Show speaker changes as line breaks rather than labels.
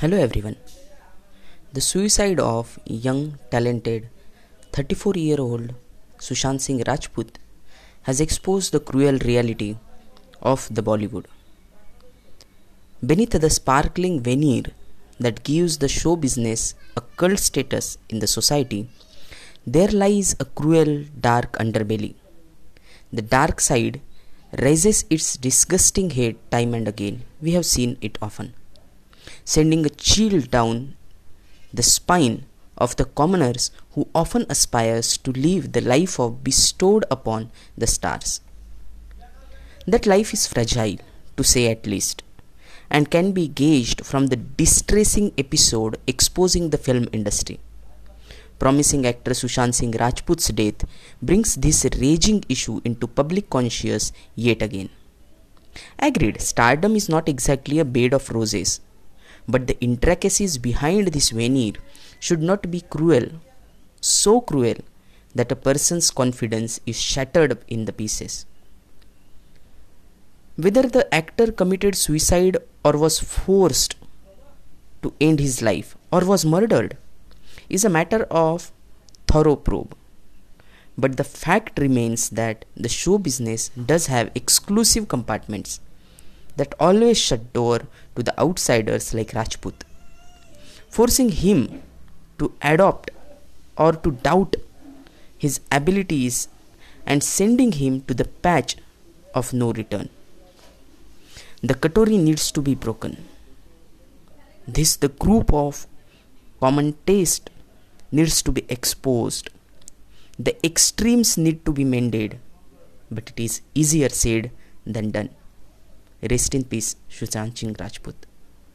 Hello everyone. The suicide of young, talented 34 year old Sushant Singh Rajput has exposed the cruel reality of the Bollywood. Beneath the sparkling veneer that gives the show business a cult status in the society, there lies a cruel, dark underbelly. The dark side raises its disgusting head time and again. We have seen it often sending a chill down the spine of the commoners who often aspires to live the life of bestowed upon the stars. That life is fragile, to say at least, and can be gauged from the distressing episode exposing the film industry. Promising actor Sushant Singh Rajput's death brings this raging issue into public conscious yet again. Agreed, stardom is not exactly a bed of roses, but the intricacies behind this veneer should not be cruel, so cruel that a person's confidence is shattered in the pieces. Whether the actor committed suicide or was forced to end his life or was murdered is a matter of thorough probe. But the fact remains that the show business does have exclusive compartments that always shut door to the outsiders like Rajput, forcing him to adopt or to doubt his abilities and sending him to the patch of no return. The coterie needs to be broken. This the group of common taste needs to be exposed. The extremes need to be mended, but it is easier said than done. Rest in peace, Sushant Singh Rajput.